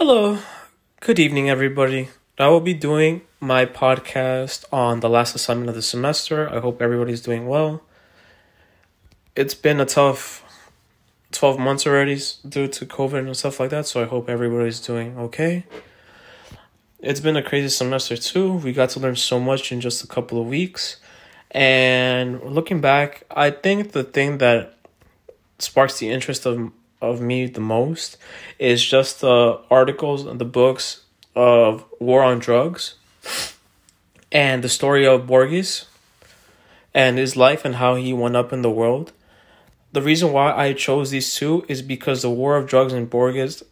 Hello, good evening, everybody. I will be doing my podcast on the last assignment of the semester. I hope everybody's doing well. It's been a tough 12 months already due to COVID and stuff like that, so I hope everybody's doing okay. It's been a crazy semester, too. We got to learn so much in just a couple of weeks. And looking back, I think the thing that sparks the interest of of me the most is just the articles and the books of War on Drugs and the story of Borges and his life and how he went up in the world. The reason why I chose these two is because the War of Drugs and Borges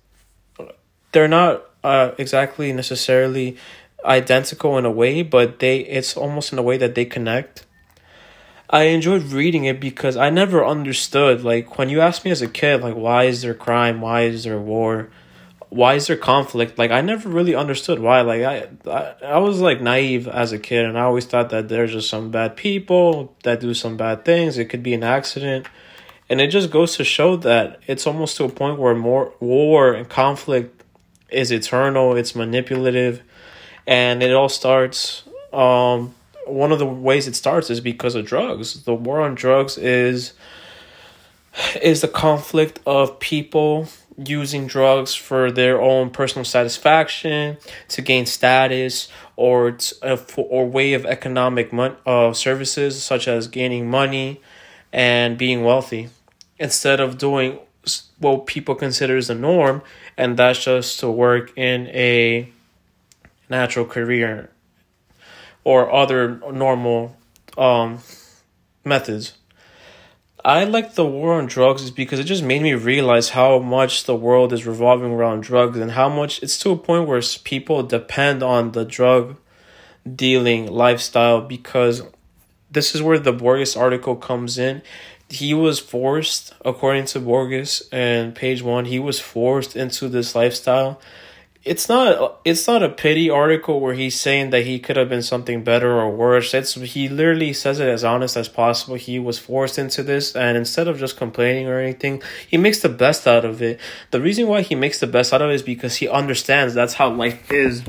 they're not uh, exactly necessarily identical in a way, but they it's almost in a way that they connect I enjoyed reading it because I never understood like when you asked me as a kid like why is there crime? Why is there war? Why is there conflict? Like I never really understood why. Like I, I I was like naive as a kid and I always thought that there's just some bad people that do some bad things. It could be an accident. And it just goes to show that it's almost to a point where more war and conflict is eternal. It's manipulative. And it all starts um one of the ways it starts is because of drugs. The war on drugs is is the conflict of people using drugs for their own personal satisfaction to gain status or to, or way of economic mon- uh, services such as gaining money and being wealthy instead of doing what people consider as the norm and that's just to work in a natural career or other normal um, methods. I like the war on drugs is because it just made me realize how much the world is revolving around drugs and how much it's to a point where people depend on the drug dealing lifestyle because this is where the Borges article comes in. He was forced, according to Borges and page one, he was forced into this lifestyle it's not it's not a pity article where he's saying that he could have been something better or worse. It's he literally says it as honest as possible. He was forced into this and instead of just complaining or anything, he makes the best out of it. The reason why he makes the best out of it is because he understands that's how life is.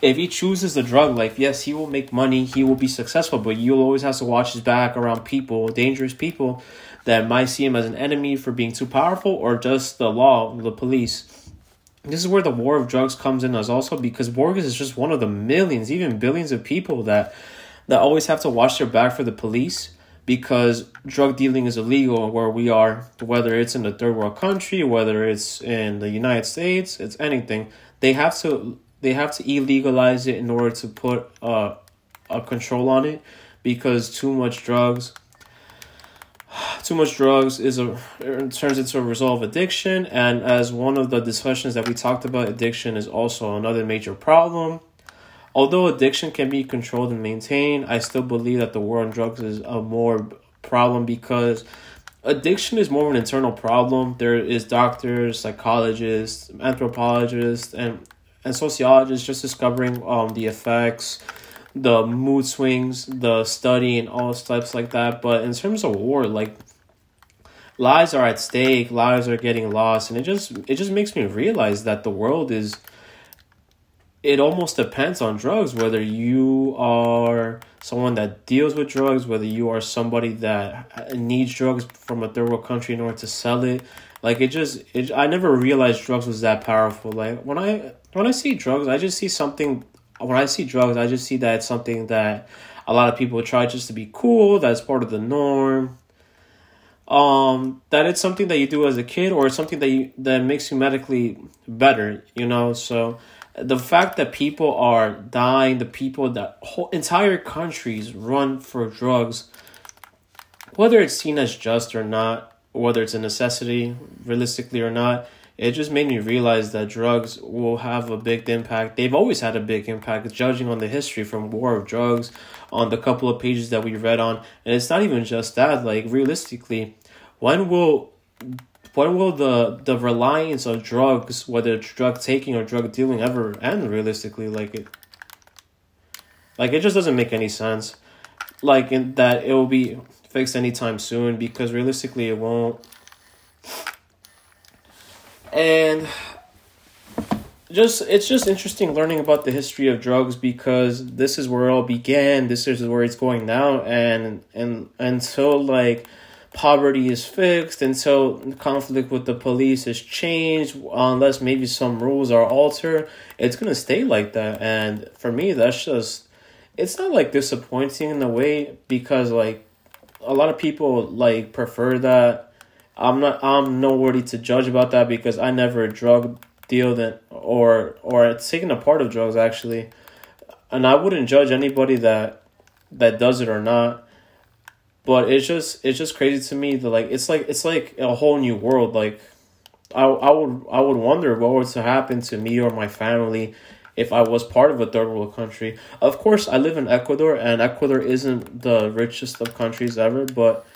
If he chooses the drug life, yes, he will make money, he will be successful, but you'll always have to watch his back around people, dangerous people that might see him as an enemy for being too powerful or just the law, the police this is where the war of drugs comes in as also because Borges is just one of the millions, even billions of people that that always have to watch their back for the police because drug dealing is illegal where we are, whether it's in the third world country, whether it's in the United States, it's anything. They have to they have to illegalize it in order to put uh, a control on it because too much drugs too much drugs is a turns into a result of addiction. And as one of the discussions that we talked about addiction is also another major problem. Although addiction can be controlled and maintained i still believe that the war on drugs is a more problem because addiction is more of an internal problem. There is doctors psychologists anthropologists and and sociologists just discovering um the effects the mood swings, the study, and all types like that. But in terms of war, like lives are at stake, lives are getting lost, and it just it just makes me realize that the world is. It almost depends on drugs. Whether you are someone that deals with drugs, whether you are somebody that needs drugs from a third world country in order to sell it, like it just it, I never realized drugs was that powerful. Like when I when I see drugs, I just see something when I see drugs, I just see that it's something that a lot of people try just to be cool, that's part of the norm. Um, that it's something that you do as a kid or something that you that makes you medically better, you know. So the fact that people are dying, the people that whole entire countries run for drugs, whether it's seen as just or not, whether it's a necessity realistically or not, it just made me realize that drugs will have a big impact. They've always had a big impact, judging on the history from War of Drugs, on the couple of pages that we read on. And it's not even just that. Like realistically, when will when will the the reliance on drugs, whether it's drug taking or drug dealing, ever end? Realistically, like it, like it just doesn't make any sense. Like in that it will be fixed anytime soon because realistically it won't and just it's just interesting learning about the history of drugs because this is where it all began. This is where it's going now, and and until like poverty is fixed until conflict with the police is changed. Unless maybe some rules are altered it's gonna stay like that. And for me that's just it's not like disappointing in a way because like a lot of people like prefer that. I'm not i'm nobody to judge about that because i never drug deal that or or taken a part of drugs actually. And i wouldn't judge anybody that that does it or not but it's just it's just crazy to me that like it's like it's like a whole new world like I, I would I would wonder what would to happen to me or my family if I was part of a third world country. Of course, I live in Ecuador, and Ecuador isn't the richest of countries ever, but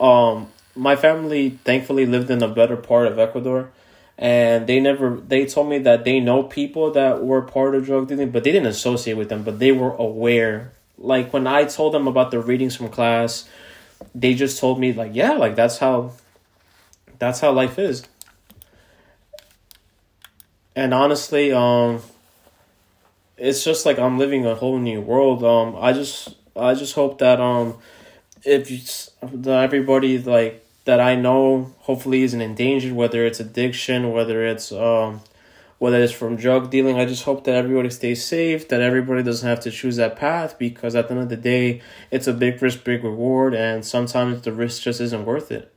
um, my family thankfully lived in a better part of Ecuador, and they never they told me that they know people that were part of drug dealing, but they didn't associate with them, but they were aware like when I told them about the readings from class, they just told me like, yeah, like that's how that's how life is. And honestly, um it's just like I'm living a whole new world. Um I just I just hope that um if you, that everybody like that I know hopefully isn't endangered, whether it's addiction, whether it's um whether it's from drug dealing. I just hope that everybody stays safe, that everybody doesn't have to choose that path because at the end of the day, it's a big risk, big reward, and sometimes the risk just isn't worth it.